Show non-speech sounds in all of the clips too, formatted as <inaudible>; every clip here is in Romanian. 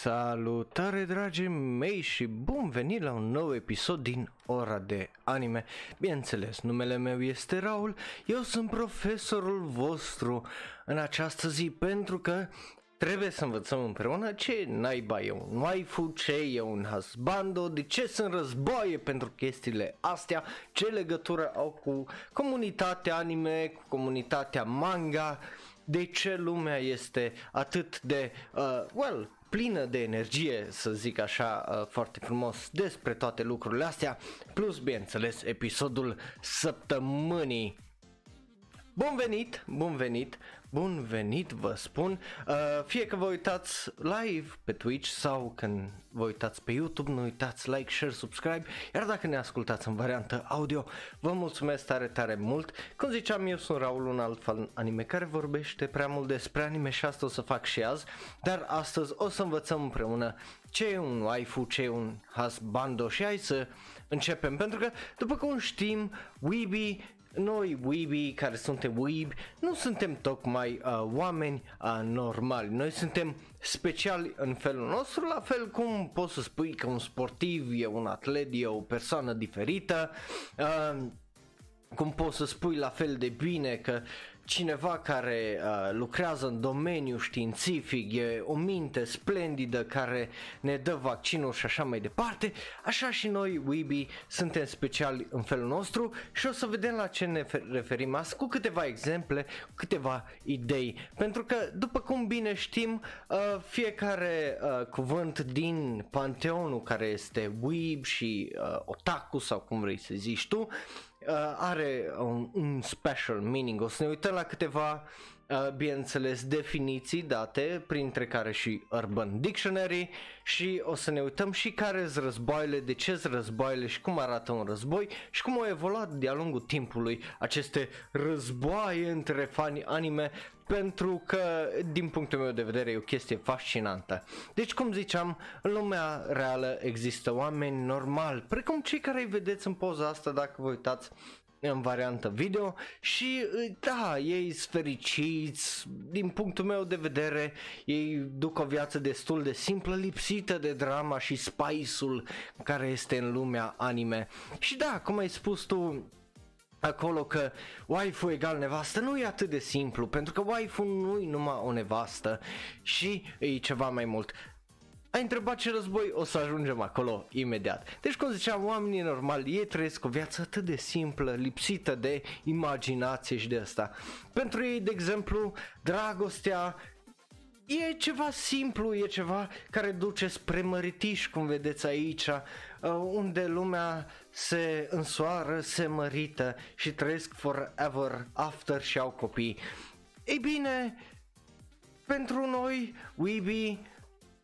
Salutare dragii mei și bun venit la un nou episod din Ora de Anime. Bineînțeles, numele meu este Raul, eu sunt profesorul vostru în această zi pentru că trebuie să învățăm împreună ce naiba e un waifu, ce e un husbando, de ce sunt războaie pentru chestiile astea, ce legătură au cu comunitatea anime, cu comunitatea manga, de ce lumea este atât de, uh, well, plină de energie, să zic așa uh, foarte frumos, despre toate lucrurile astea, plus, bineînțeles, episodul săptămânii. Bun venit, bun venit, bun venit vă spun, uh, fie că vă uitați live pe Twitch sau când vă uitați pe YouTube, nu uitați like, share, subscribe, iar dacă ne ascultați în variantă audio, vă mulțumesc tare, tare mult. Cum ziceam, eu sunt Raul, un alt fan anime care vorbește prea mult despre anime și asta o să fac și azi, dar astăzi o să învățăm împreună ce e un waifu, ce e un husbando și hai să începem, pentru că după cum știm, Weeby noi weeby care suntem weeb nu suntem tocmai uh, oameni uh, normali, noi suntem speciali în felul nostru, la fel cum poți să spui că un sportiv e un atlet, e o persoană diferită, uh, cum poți să spui la fel de bine că cineva care uh, lucrează în domeniul științific, e o minte splendidă care ne dă vaccinul și așa mai departe, așa și noi, Weeby, suntem speciali în felul nostru și o să vedem la ce ne referim azi cu câteva exemple, câteva idei, pentru că, după cum bine știm, uh, fiecare uh, cuvânt din panteonul care este Weeb și uh, Otaku sau cum vrei să zici tu, uh, are un, un special meaning. O să ne uităm la câteva, uh, bineînțeles, definiții date, printre care și Urban Dictionary și o să ne uităm și care sunt războaiele, de ce sunt războaiele și cum arată un război și cum au evoluat de-a lungul timpului aceste războaie între fani anime pentru că din punctul meu de vedere e o chestie fascinantă. Deci cum ziceam, în lumea reală există oameni normali, precum cei care îi vedeți în poza asta dacă vă uitați în variantă video și da, ei sunt fericiți, din punctul meu de vedere, ei duc o viață destul de simplă, lipsită de drama și spice-ul care este în lumea anime. Și da, cum ai spus tu, acolo că waifu egal nevastă nu e atât de simplu, pentru că waifu nu e numai o nevastă și e ceva mai mult. Ai întrebat ce război, o să ajungem acolo imediat. Deci, cum ziceam, oamenii normali, ei trăiesc o viață atât de simplă, lipsită de imaginație și de asta. Pentru ei, de exemplu, dragostea e ceva simplu, e ceva care duce spre măritiș, cum vedeți aici, uh, unde lumea se însoară, se mărită și trăiesc forever after și au copii. Ei bine, pentru noi, Weeby,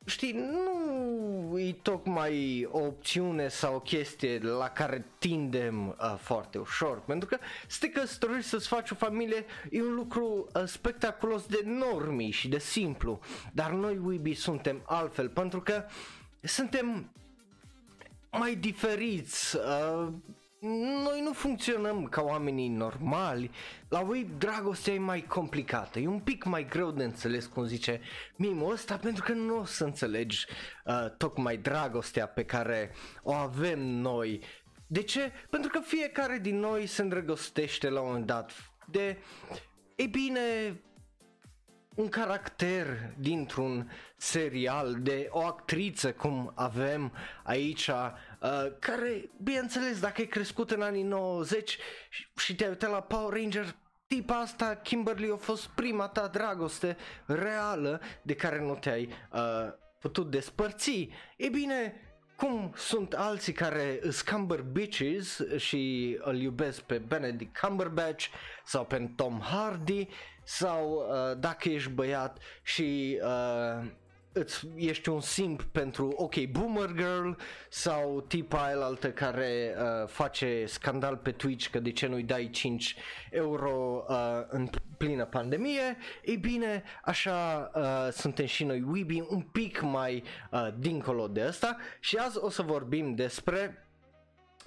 știi, nu e tocmai o opțiune sau o chestie la care tindem uh, foarte ușor, pentru că să te căsătorești să-ți faci o familie e un lucru uh, spectaculos de normi și de simplu, dar noi Weeby suntem altfel, pentru că suntem mai diferiți, uh, noi nu funcționăm ca oamenii normali, la voi dragostea e mai complicată, e un pic mai greu de înțeles cum zice mimul ăsta pentru că nu o să înțelegi uh, tocmai dragostea pe care o avem noi. De ce? Pentru că fiecare din noi se îndrăgostește la un moment dat de, e bine, un caracter dintr-un serial, de o actriță cum avem aici, uh, care, bineînțeles, dacă ai crescut în anii 90 și te-ai uitat la Power Ranger, tipa asta, Kimberly, a fost prima ta dragoste reală de care nu te-ai uh, putut despărți. E bine, cum sunt alții care scumber bitches și îl iubesc pe Benedict Cumberbatch sau pe Tom Hardy sau uh, dacă ești băiat și uh, îți, ești un simp pentru, ok, Boomer Girl sau tipa aia altă care uh, face scandal pe Twitch că de ce nu-i dai 5 euro uh, în plină pandemie, ei bine, așa uh, suntem și noi Weeby un pic mai uh, dincolo de asta. Și azi o să vorbim despre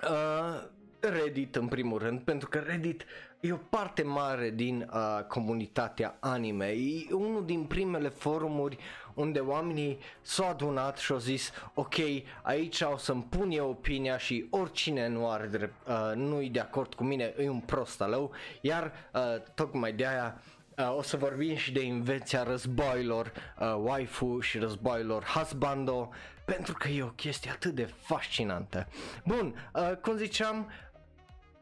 uh, Reddit în primul rând, pentru că Reddit e o parte mare din uh, comunitatea anime, e unul din primele forumuri unde oamenii s-au adunat și au zis ok, aici o să-mi pun eu opinia și oricine nu are drept, uh, nu-i de acord cu mine, e un prost alău, iar uh, tocmai de aia Uh, o să vorbim și de invenția războilor uh, waifu și războilor husbando pentru că e o chestie atât de fascinantă. Bun, uh, cum ziceam,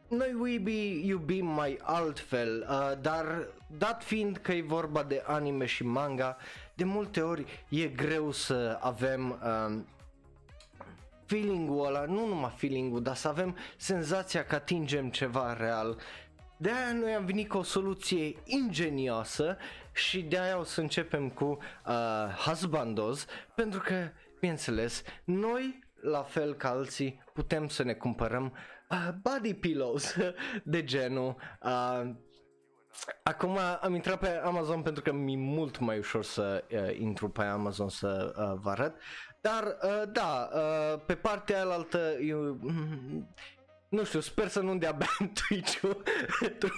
noi Weeby iubim mai altfel, uh, dar dat fiind că e vorba de anime și manga, de multe ori e greu să avem uh, feeling-ul ăla, nu numai feeling-ul, dar să avem senzația că atingem ceva real. De aia noi am venit cu o soluție ingenioasă și de aia o să începem cu uh, Husbandos pentru că, bineînțeles, noi, la fel ca alții, putem să ne cumpărăm uh, body pillows <laughs> de genul uh, Acum am intrat pe Amazon pentru că mi-e mult mai ușor să uh, intru pe Amazon să uh, vă arăt Dar uh, da, uh, pe partea aia altă eu, nu știu, sper să nu dea <laughs> ban Twitch-ul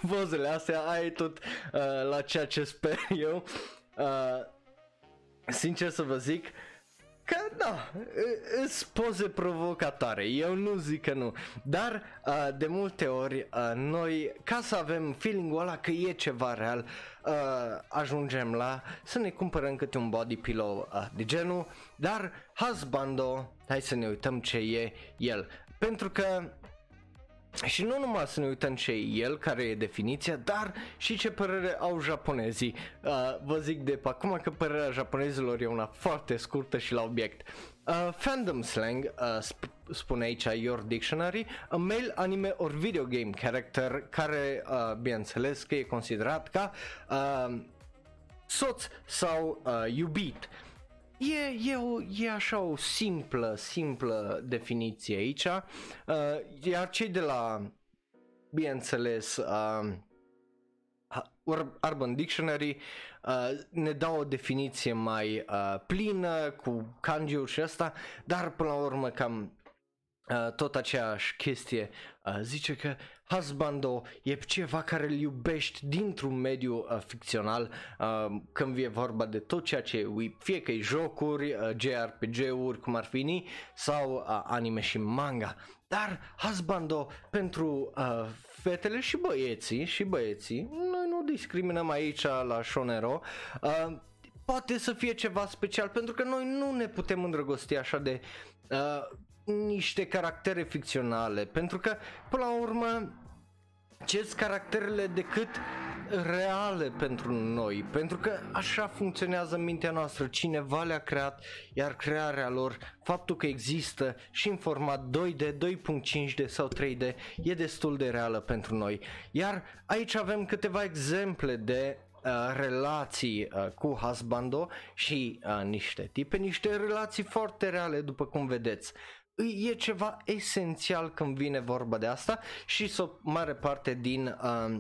pozele <laughs> astea, ai tot uh, la ceea ce sper eu. Uh, sincer să vă zic, că da, îți poze provocatoare, eu nu zic că nu, dar uh, de multe ori uh, noi, ca să avem feeling-ul ăla că e ceva real, uh, ajungem la să ne cumpărăm câte un body pillow uh, de genul, dar husbando, hai să ne uităm ce e el, pentru că și nu numai să ne uităm ce e el, care e definiția, dar și ce părere au japonezii. Uh, vă zic de pe acum că părerea japonezilor e una foarte scurtă și la obiect. Uh, fandom slang, uh, sp- spune aici Your Dictionary, a male anime or video game character care, uh, bineînțeles, că e considerat ca uh, soț sau uh, iubit. E, e, o, e așa o simplă, simplă definiție aici, uh, iar cei de la, bineînțeles, uh, Urban Dictionary uh, ne dau o definiție mai uh, plină cu kanji și asta, dar până la urmă cam uh, tot aceeași chestie uh, zice că husbando e ceva care îl iubești dintr-un mediu uh, ficțional uh, când e vorba de tot ceea ce e fie că e jocuri, uh, JRPG-uri cum ar fi ni sau uh, anime și manga. Dar husbando pentru uh, fetele și băieții și băieții, noi nu discriminăm aici la Shonero, uh, poate să fie ceva special pentru că noi nu ne putem îndrăgosti așa de uh, niște caractere ficționale, pentru că, până la urmă, ce caracterele decât reale pentru noi, pentru că așa funcționează mintea noastră, cineva le-a creat, iar crearea lor, faptul că există și în format 2D, 2.5D sau 3D, e destul de reală pentru noi. Iar aici avem câteva exemple de uh, relații uh, cu husbando și uh, niște tipe, niște relații foarte reale după cum vedeți e ceva esențial când vine vorba de asta și o mare parte din uh,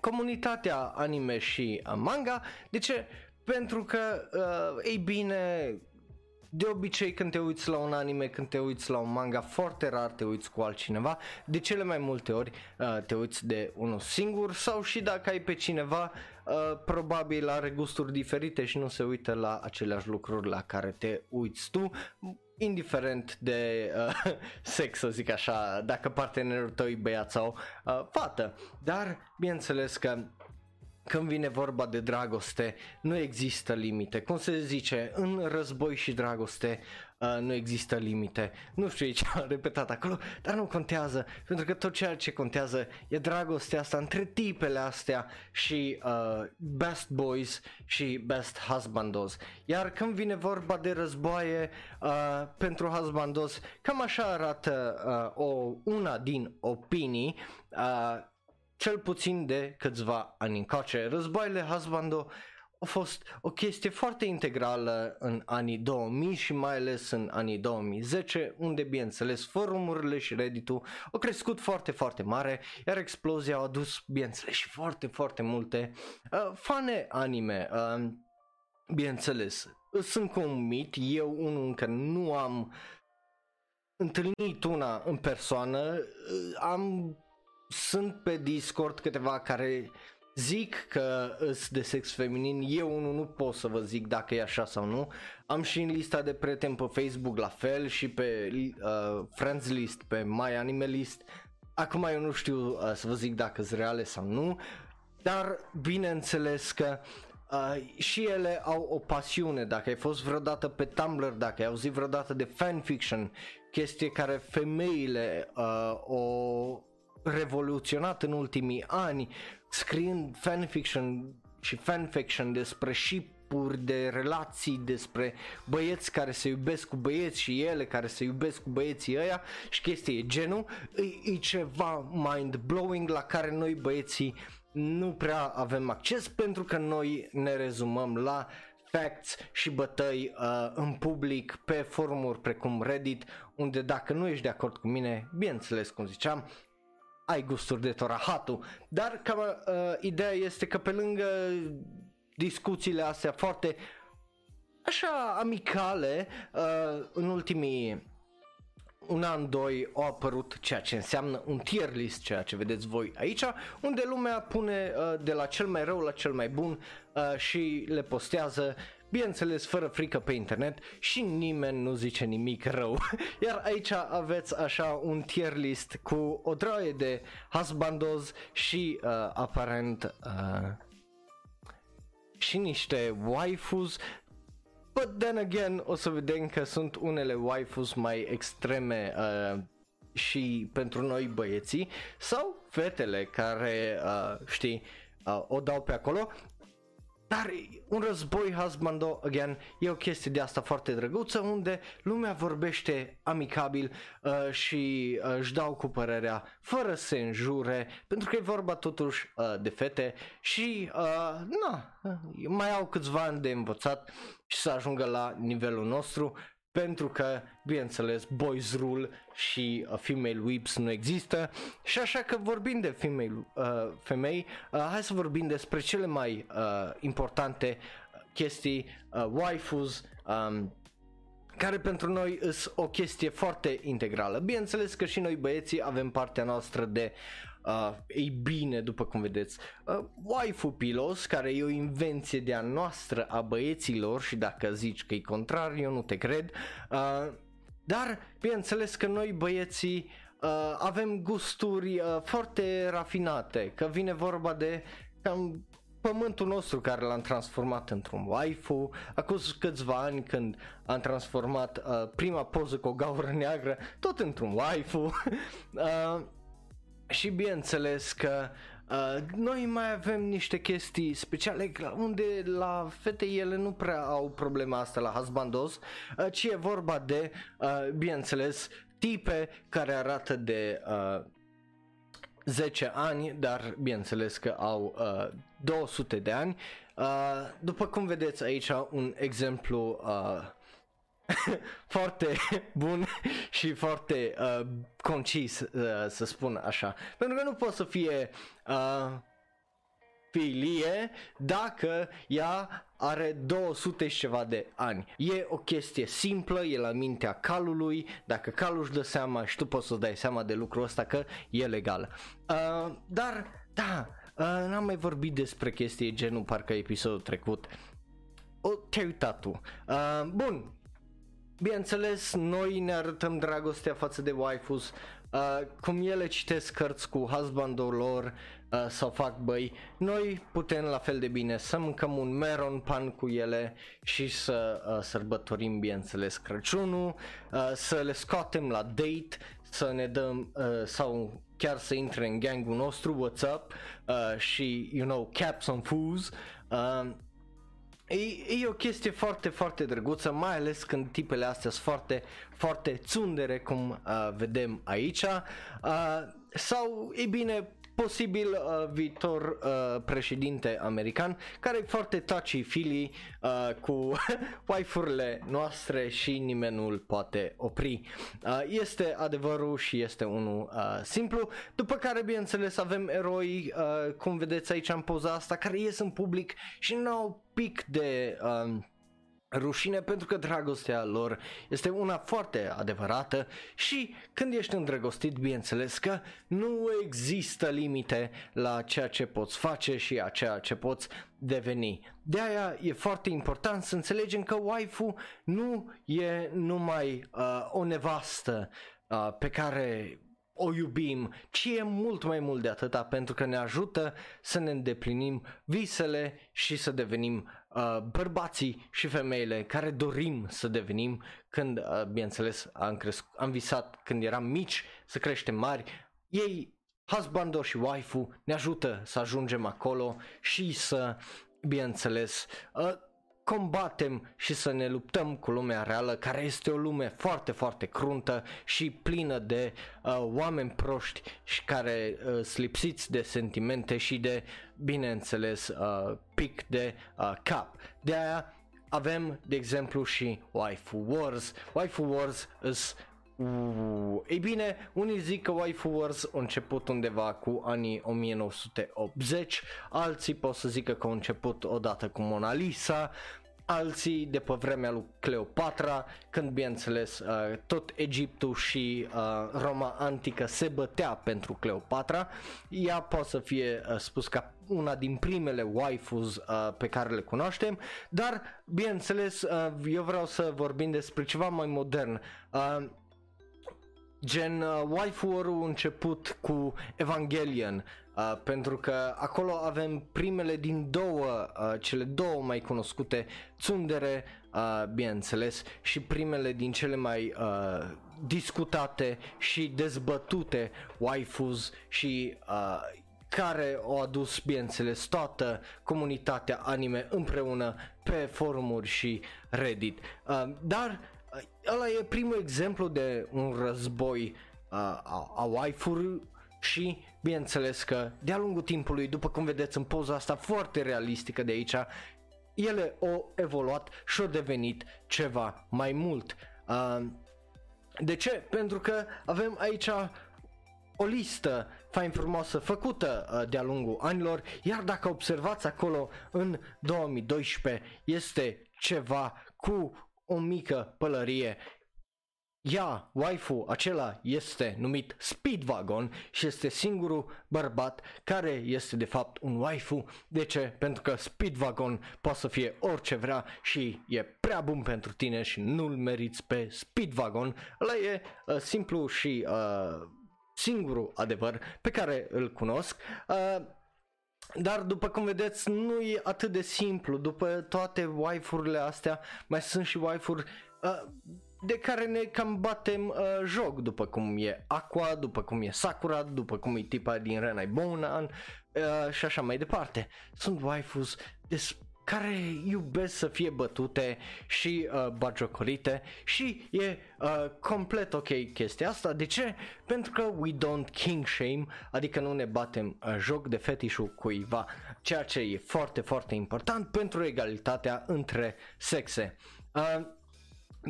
comunitatea anime și uh, manga. De ce? Pentru că, uh, ei bine, de obicei când te uiți la un anime, când te uiți la un manga, foarte rar te uiți cu altcineva, de cele mai multe ori uh, te uiți de unul singur sau și dacă ai pe cineva, uh, probabil are gusturi diferite și nu se uită la aceleași lucruri la care te uiți tu, indiferent de uh, <laughs> sex, să zic așa, dacă partenerul tău e băiat sau uh, fată. Dar, bineînțeles că când vine vorba de dragoste, nu există limite. Cum se zice, în război și dragoste uh, nu există limite. Nu știu ce am <laughs> repetat acolo, dar nu contează, pentru că tot ceea ce contează e dragostea asta între tipele astea și uh, best boys și best husbandos. Iar când vine vorba de războaie uh, pentru husbandos, cam așa arată uh, o, una din opinii uh, cel puțin de câțiva ani încoace. Războaiele Husbando a fost o chestie foarte integrală în anii 2000 și mai ales în anii 2010, unde, bineînțeles, forumurile și Reddit-ul au crescut foarte, foarte mare, iar explozia a adus, bineînțeles, și foarte, foarte multe uh, fane anime. Uh, bineînțeles, sunt cu un mit, eu unul încă nu am întâlnit una în persoană, uh, am sunt pe Discord câteva care zic că îs de sex feminin, eu unul nu pot să vă zic dacă e așa sau nu. Am și în lista de prieteni pe Facebook la fel și pe uh, Friends List, pe My Anime List. Acum eu nu știu uh, să vă zic dacă sunt reale sau nu, dar bineînțeles că Uh, și ele au o pasiune, dacă ai fost vreodată pe Tumblr, dacă ai auzit vreodată de fanfiction, chestie care femeile uh, o revoluționat în ultimii ani, scriind fanfiction și fanfiction despre shipuri de relații, despre băieți care se iubesc cu băieți și ele care se iubesc cu băieții ăia și chestii. E genul, e, e ceva mind-blowing la care noi băieții nu prea avem acces pentru că noi ne rezumăm la facts și bătăi uh, în public pe forumuri precum Reddit, unde dacă nu ești de acord cu mine, bineînțeles cum ziceam, ai gusturi de torahatul. Dar cam uh, ideea este că pe lângă discuțiile astea foarte așa amicale uh, în ultimii un an, doi au apărut ceea ce înseamnă un tier list, ceea ce vedeți voi aici, unde lumea pune uh, de la cel mai rău la cel mai bun uh, și le postează bineînțeles fără frică pe internet și nimeni nu zice nimic rău. <laughs> Iar aici aveți așa un tier list cu o droaie de husbandos și uh, aparent uh, și niște waifus But then again, o să vedem că sunt unele waifus mai extreme uh, și pentru noi băieții sau fetele care, uh, știi, uh, o dau pe acolo dar un război husbando, again, e o chestie de asta foarte drăguță unde lumea vorbește amicabil uh, și uh, își dau cu părerea fără să se înjure pentru că e vorba totuși uh, de fete și uh, na, mai au câțiva ani de învățat și să ajungă la nivelul nostru pentru că, bineînțeles, boys rule și uh, female whips nu există și așa că vorbim de female, uh, femei, uh, hai să vorbim despre cele mai uh, importante chestii, uh, waifus, um, care pentru noi sunt o chestie foarte integrală. Bineînțeles că și noi băieții avem partea noastră de Uh, ei bine, după cum vedeți, uh, waifu pilos, care e o invenție de a noastră a băieților și dacă zici că e contrar, eu nu te cred. Uh, dar, bineînțeles că noi băieții uh, avem gusturi uh, foarte rafinate, că vine vorba de cam pământul nostru care l-am transformat într-un waifu, acum câțiva ani când am transformat uh, prima poză cu o gaură neagră tot într-un waifu. <laughs> uh, și bineînțeles că uh, noi mai avem niște chestii speciale unde la fete ele nu prea au problema asta la husbandos, uh, ci e vorba de, uh, bineînțeles, tipe care arată de uh, 10 ani, dar bineînțeles că au uh, 200 de ani. Uh, după cum vedeți aici un exemplu uh, <laughs> foarte bun și foarte uh, concis, uh, să spun așa. Pentru că nu poate să fie uh, filie dacă ea are 200 și ceva de ani. E o chestie simplă, e la mintea calului, dacă calul își dă seama și tu poți să dai seama de lucrul ăsta că e legal. Uh, dar, da, uh, n-am mai vorbit despre chestii genul parcă episodul trecut. O, te-ai uitat tu. Uh, bun, bineînțeles, noi ne arătăm dragostea față de waifus, uh, cum ele citesc cărți cu husbandul lor uh, sau fac băi, noi putem la fel de bine să mâncăm un meron pan cu ele și să uh, sărbătorim, bineînțeles, Crăciunul, uh, să le scoatem la date, să ne dăm uh, sau chiar să intre în gangul nostru, what's up, uh, și, you know, caps on foos, uh, E, e o chestie foarte, foarte drăguță, mai ales când tipele astea sunt foarte, foarte țundere, cum uh, vedem aici. Uh, sau, e bine, posibil uh, viitor uh, președinte american care e foarte touchy feely uh, cu <laughs> waifurile noastre și nimeni nu îl poate opri. Uh, este adevărul și este unul uh, simplu, după care bineînțeles avem eroi, uh, cum vedeți aici în poza asta, care ies în public și nu au pic de... Uh, rușine pentru că dragostea lor este una foarte adevărată și când ești îndrăgostit, bineînțeles că nu există limite la ceea ce poți face și a ceea ce poți deveni. De aia e foarte important să înțelegem că waifu nu e numai uh, o nevastă uh, pe care o iubim, ci e mult mai mult de atâta pentru că ne ajută să ne îndeplinim visele și să devenim uh, bărbații și femeile care dorim să devenim când, uh, bineînțeles, am, cresc- am visat când eram mici să creștem mari. Ei, husbando și waifu, ne ajută să ajungem acolo și să, bineînțeles, uh, combatem și să ne luptăm cu lumea reală, care este o lume foarte, foarte cruntă și plină de uh, oameni proști și care uh, slipsiți de sentimente și de, bineînțeles, uh, pic de uh, cap. De aia avem, de exemplu, și Waifu Wars. Waifu Wars is Uh, ei bine, unii zic că Waifu Wars a început undeva cu anii 1980, alții pot să zică că a început odată cu Mona Lisa, alții de pe vremea lui Cleopatra, când bineînțeles uh, tot Egiptul și uh, Roma antică se bătea pentru Cleopatra, ea poate să fie uh, spus ca una din primele waifus uh, pe care le cunoaștem, dar bineînțeles uh, eu vreau să vorbim despre ceva mai modern. Uh, Gen, uh, waifu-ul a început cu Evangelion, uh, pentru că acolo avem primele din două, uh, cele două mai cunoscute tsundere, uh, bineînțeles, și primele din cele mai uh, discutate și dezbătute waifus și uh, care au adus, bineînțeles, toată comunitatea anime împreună pe forumuri și Reddit. Uh, dar ăla e primul exemplu de un război uh, a, a waifu și bineînțeles că de-a lungul timpului, după cum vedeți în poza asta foarte realistică de aici, ele au evoluat și au devenit ceva mai mult. Uh, de ce? Pentru că avem aici o listă fain frumoasă făcută uh, de-a lungul anilor, iar dacă observați acolo în 2012 este ceva cu o mică pălărie. Ea, waifu, acela este numit Speedwagon și este singurul bărbat care este de fapt un waifu. De ce? Pentru că Speedwagon poate să fie orice vrea și e prea bun pentru tine și nu-l meriți pe Speedwagon. Ăla e uh, simplu și uh, singurul adevăr pe care îl cunosc. Uh, dar după cum vedeți nu e atât de simplu, după toate waifurile astea mai sunt și waifuri uh, de care ne cam batem uh, joc, după cum e Aqua, după cum e Sakura, după cum e tipa din Renai Bonan uh, și așa mai departe. Sunt waifus des- care iubesc să fie bătute și uh, bagiocorite și e uh, complet ok chestia asta. De ce? Pentru că we don't king shame, adică nu ne batem uh, joc de fetișul cuiva, ceea ce e foarte, foarte important pentru egalitatea între sexe. Uh,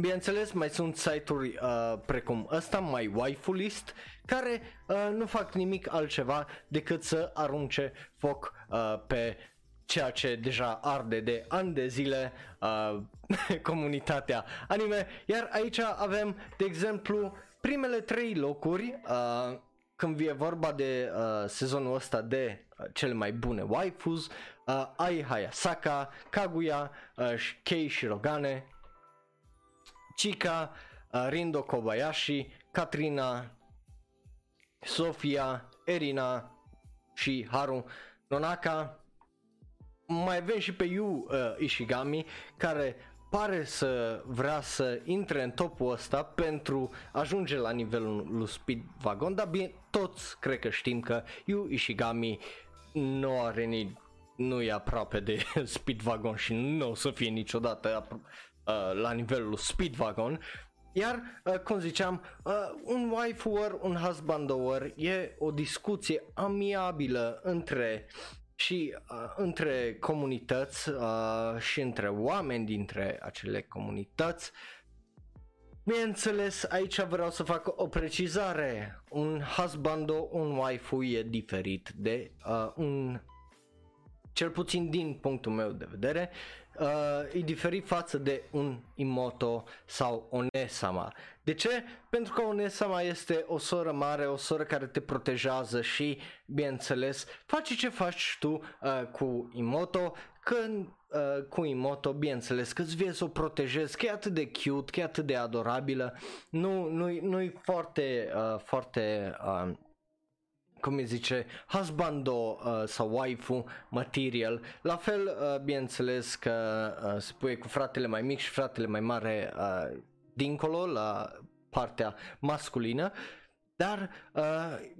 Bineînțeles, mai sunt site-uri uh, precum ăsta, My Waifu List, care uh, nu fac nimic altceva decât să arunce foc uh, pe ceea ce deja arde de ani de zile uh, <laughs> comunitatea anime, iar aici avem, de exemplu, primele trei locuri uh, când e vorba de uh, sezonul ăsta de uh, cele mai bune waifus, uh, ai Hayasaka, Kaguya, uh, Kei Shirogane, Chika, uh, Rindo Kobayashi, Katrina, Sofia, Erina și Haru Nonaka mai avem și pe Yu uh, Ishigami care pare să vrea să intre în topul ăsta pentru a ajunge la nivelul lui Speedwagon, dar bine, toți cred că știm că Yu Ishigami nu are ni, nu e aproape de <laughs> Speedwagon și nu o să fie niciodată uh, la nivelul lui Speedwagon. Iar, uh, cum ziceam, uh, un wife war, un husband war e o discuție amiabilă între și uh, între comunități uh, și între oameni dintre acele comunități. Bineînțeles, aici vreau să fac o precizare. Un husbando, un waifu e diferit de uh, un cel puțin din punctul meu de vedere, uh, e diferit față de un Imoto sau o Nesama. De ce? Pentru că o Nesama este o soră mare, o soră care te protejează și, bineînțeles, faci ce faci tu uh, cu Imoto, când uh, cu Imoto, bineînțeles, că îți vezi să o protejezi, că e atât de cute, că e atât de adorabilă, nu, nu, nu e foarte, uh, foarte uh, cum îi zice, husbando uh, sau waifu material. La fel, uh, bineînțeles că uh, se pune cu fratele mai mic și fratele mai mare uh, dincolo, la partea masculină. Dar, uh,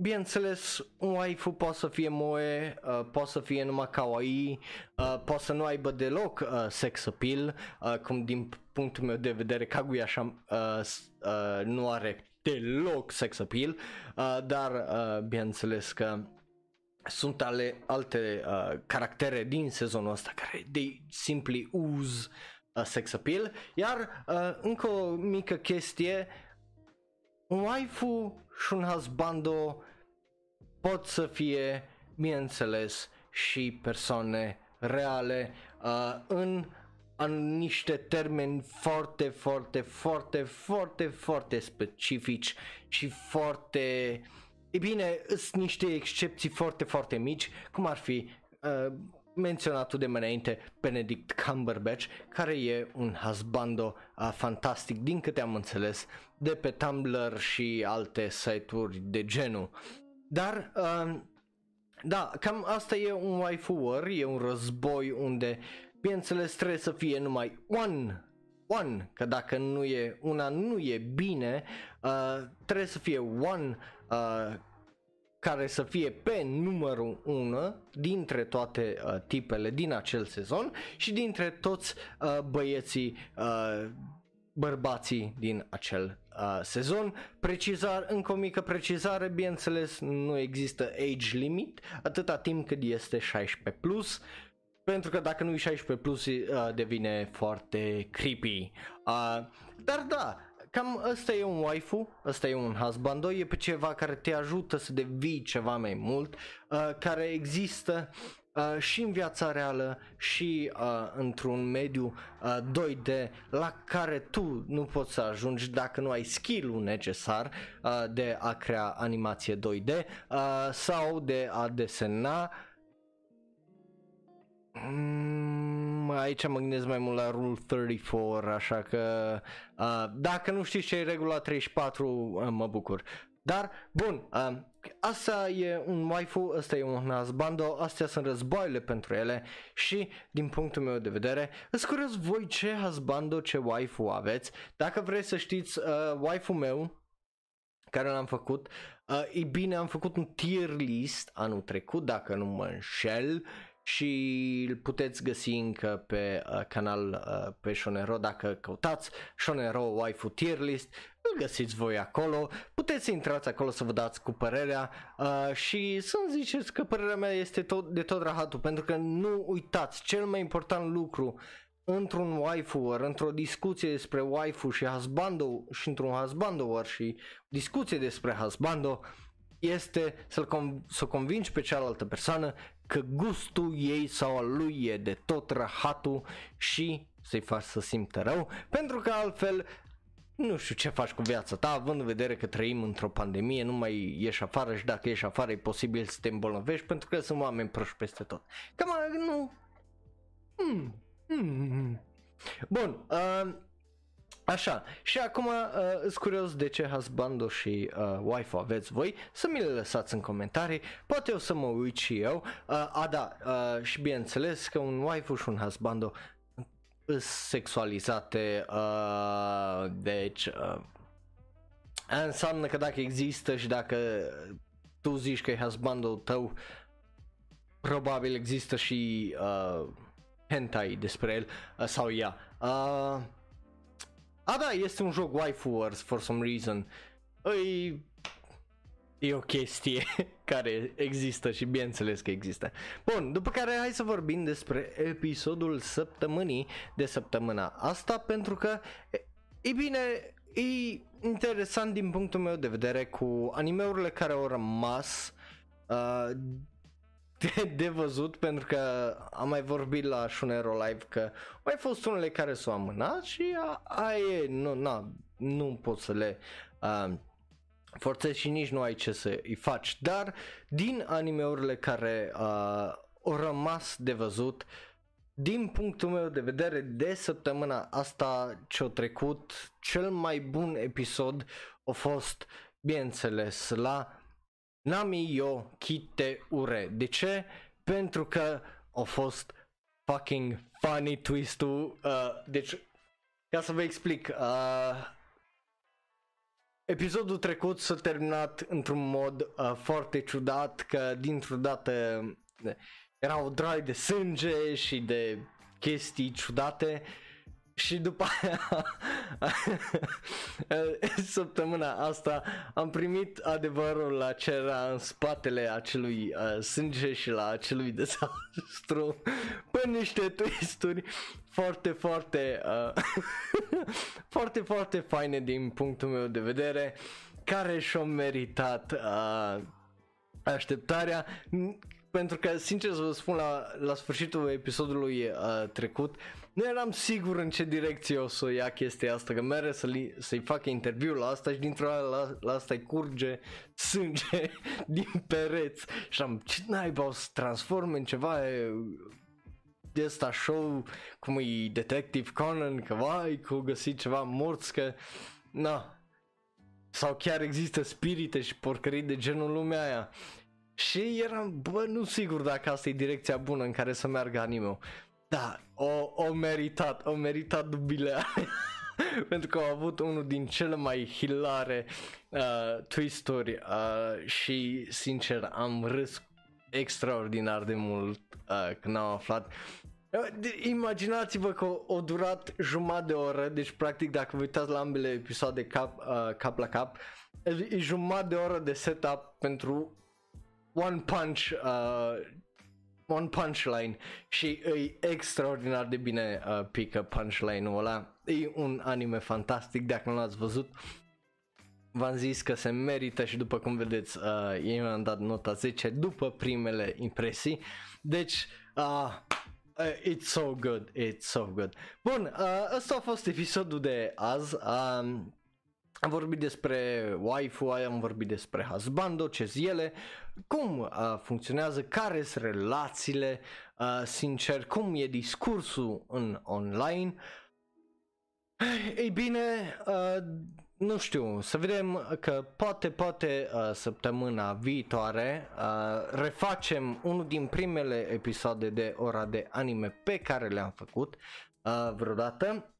bineînțeles, un waifu poate să fie moe, uh, poate să fie numai kawaii, uh, poate să nu aibă deloc uh, sex appeal, uh, cum din punctul meu de vedere Kaguya așa uh, uh, nu are deloc sex appeal, uh, dar uh, bineînțeles că sunt ale, alte uh, caractere din sezonul ăsta care de simply uz uh, sex appeal, iar uh, încă o mică chestie, un waifu și un husbando pot să fie, bineînțeles, și persoane reale uh, în în niște termeni foarte, foarte, foarte, foarte, foarte specifici și foarte... E bine, sunt niște excepții foarte, foarte mici, cum ar fi uh, menționatul de mai înainte Benedict Cumberbatch, care e un husbando uh, fantastic, din câte am înțeles, de pe Tumblr și alte site-uri de genul. Dar, uh, da, cam asta e un waifu war, e un război unde bineînțeles trebuie să fie numai one one, că dacă nu e una nu e bine, uh, trebuie să fie one uh, care să fie pe numărul 1 dintre toate uh, tipele din acel sezon și dintre toți uh, băieții uh, bărbații din acel uh, sezon. Precizar, încă o mică precizare, bineînțeles, nu există age limit, atâta timp cât este 16+, plus, pentru că dacă nu e 16 plus uh, devine foarte creepy. Uh, dar da, cam ăsta e un waifu, ăsta e un husbando, e pe ceva care te ajută să devii ceva mai mult, uh, care există uh, și în viața reală și uh, într-un mediu uh, 2D la care tu nu poți să ajungi dacă nu ai skill-ul necesar uh, de a crea animație 2D uh, sau de a desena Mm, aici mă gândesc mai mult la Rule 34, așa că uh, dacă nu știți ce e regula 34, uh, mă bucur. Dar, bun, uh, asta e un waifu, asta e un husbando, astea sunt războaiele pentru ele și, din punctul meu de vedere, îți curios voi ce husbando, ce waifu aveți. Dacă vreți să știți, uh, waifu meu, care l-am făcut, uh, e bine, am făcut un tier list anul trecut, dacă nu mă înșel, și îl puteți găsi încă pe uh, canal uh, pe Shonero. Dacă căutați Shonero Waifu Tier List, îl găsiți voi acolo, puteți să intrați acolo să vă dați cu părerea. Uh, și să-mi ziceți că părerea mea este tot, de tot rahatul, pentru că nu uitați, cel mai important lucru într-un waifu war, într-o discuție despre waifu și husbando și într-un husbando war și discuție despre husbando este să-l conv- să convingi pe cealaltă persoană că gustul ei sau al lui e de tot rahatul și să-i faci să simtă rău, pentru că altfel nu știu ce faci cu viața ta, având în vedere că trăim într-o pandemie, nu mai ieși afară și dacă ieși afară e posibil să te îmbolnăvești pentru că sunt oameni proști peste tot. Cam nu... Hmm. Hmm. Bun, uh, Așa, și acum uh, îți curios de ce husbando și uh, wife aveți voi, să mi le lăsați în comentarii, poate o să mă uit și eu. Uh, a, da, uh, și bineînțeles că un wife și un husbando sexualizate, uh, deci uh, înseamnă că dacă există și dacă tu zici că e husbando tău, probabil există și uh, hentai despre el uh, sau ea. Uh, a, da, este un joc waifu wars for some reason. Îi... E o chestie <laughs> care există și bineînțeles că există. Bun, după care hai să vorbim despre episodul săptămânii de săptămâna asta pentru că, e bine, e interesant din punctul meu de vedere cu animeurile care au rămas uh, de, de văzut pentru că am mai vorbit la Shunero Live că mai fost unele care s-au amânat și aia e, nu, na, nu pot să le uh, forțezi și nici nu ai ce să îi faci, dar din animeurile care uh, au rămas de văzut, din punctul meu de vedere, de săptămâna asta ce-a trecut, cel mai bun episod a fost, bineînțeles, la Nami yo Kite Ure. De ce? Pentru că a fost fucking funny twist-ul. Uh, deci, ca să vă explic, uh, Episodul trecut s-a terminat într-un mod uh, foarte ciudat, că dintr-o dată uh, era o drai de sânge și de chestii ciudate și după aia <laughs> săptămâna asta am primit adevărul la ce era în spatele acelui uh, sânge și la acelui <laughs> dezastru. Pe niște twisturi foarte, foarte uh, <laughs> foarte, foarte faine din punctul meu de vedere care și-au meritat uh, așteptarea. Pentru că, sincer să vă spun, la, la sfârșitul episodului uh, trecut, nu eram sigur în ce direcție o să ia chestia asta, că mere să să-i facă interviul la asta și dintr-o dată la, la asta-i curge sânge <laughs> din pereți. Și am ce naiba o să transforme în ceva e, de asta show cum e Detective Conan, că vai, că au găsit ceva morți, că na, sau chiar există spirite și porcării de genul lumea aia. Și eram, bă, nu sigur dacă asta e direcția bună în care să meargă anime Da, o, o meritat, o meritat dubile <laughs> pentru că au avut unul din cele mai hilare uh, twisturi uh, și sincer am râs extraordinar de mult uh, când am aflat. Uh, Imaginați-vă că o durat jumătate de oră, deci practic dacă vă uitați la ambele episoade cap, uh, cap la cap, e jumătate de oră de setup pentru one punch uh, one punchline și e extraordinar de bine uh, pică punchline-ul ăla. E un anime fantastic, dacă nu l-ați văzut. V-am zis că se merită și după cum vedeți, uh, ei mi-am dat nota 10 după primele impresii. Deci, uh, Uh, it's so good, it's so good. Bun, uh, ăsta a fost episodul de azi. Um, am vorbit despre waifu, am vorbit despre husbando, ce ele, cum uh, funcționează, care sunt relațiile, uh, sincer, cum e discursul în online. Ei bine, uh, nu știu, să vedem că poate, poate uh, săptămâna viitoare uh, refacem unul din primele episoade de ora de anime pe care le-am făcut uh, vreodată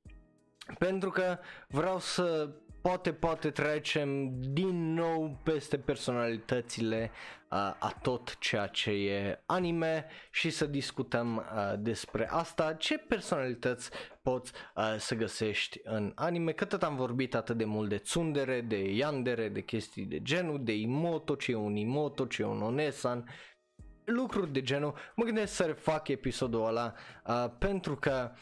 pentru că vreau să poate, poate trecem din nou peste personalitățile uh, a tot ceea ce e anime și să discutăm uh, despre asta, ce personalități poți uh, să găsești în anime, că tot am vorbit atât de mult de tsundere, de yandere, de chestii de genul, de imoto, ce e un imoto, ce e un onesan, lucruri de genul. Mă gândesc să refac episodul ăla uh, pentru că uh,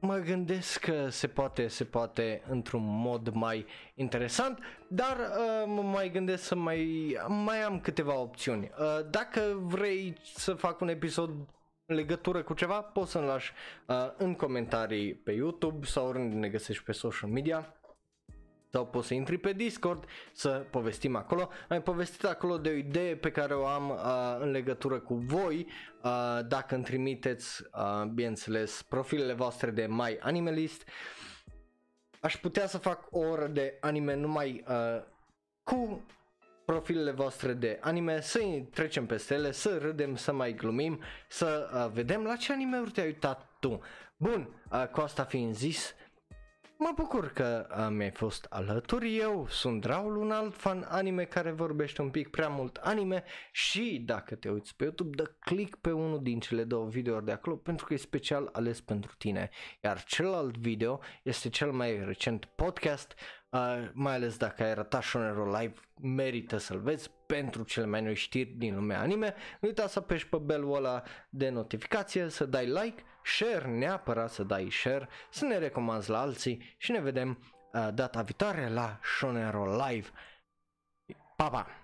mă gândesc că se poate, se poate într-un mod mai interesant, dar uh, mă mai gândesc să mai, mai am câteva opțiuni. Uh, dacă vrei să fac un episod în legătură cu ceva, poți să-mi lași uh, în comentarii pe YouTube sau oriunde ne găsești pe social media sau poți să intri pe Discord să povestim acolo. Am mai povestit acolo de o idee pe care o am uh, în legătură cu voi, uh, dacă îmi trimiteți, uh, bineînțeles, profilele voastre de My Animalist. Aș putea să fac o oră de anime numai uh, cu profilele voastre de anime, să trecem peste ele, să râdem, să mai glumim, să uh, vedem la ce anime-uri te-ai uitat tu. Bun, uh, cu asta fiind zis, Mă bucur că mi-ai fost alături, eu sunt Raul, un alt fan anime care vorbește un pic prea mult anime și dacă te uiți pe YouTube, dă click pe unul din cele două videouri de acolo pentru că e special ales pentru tine. Iar celălalt video este cel mai recent podcast, uh, mai ales dacă ai ratat Shonero Live, merită să-l vezi pentru cele mai noi știri din lumea anime. Nu uita să apeși pe belul ăla de notificație, să dai like share, neapărat să dai share, să ne recomanzi la alții și ne vedem uh, data viitoare la Shonero Live. Pa, pa!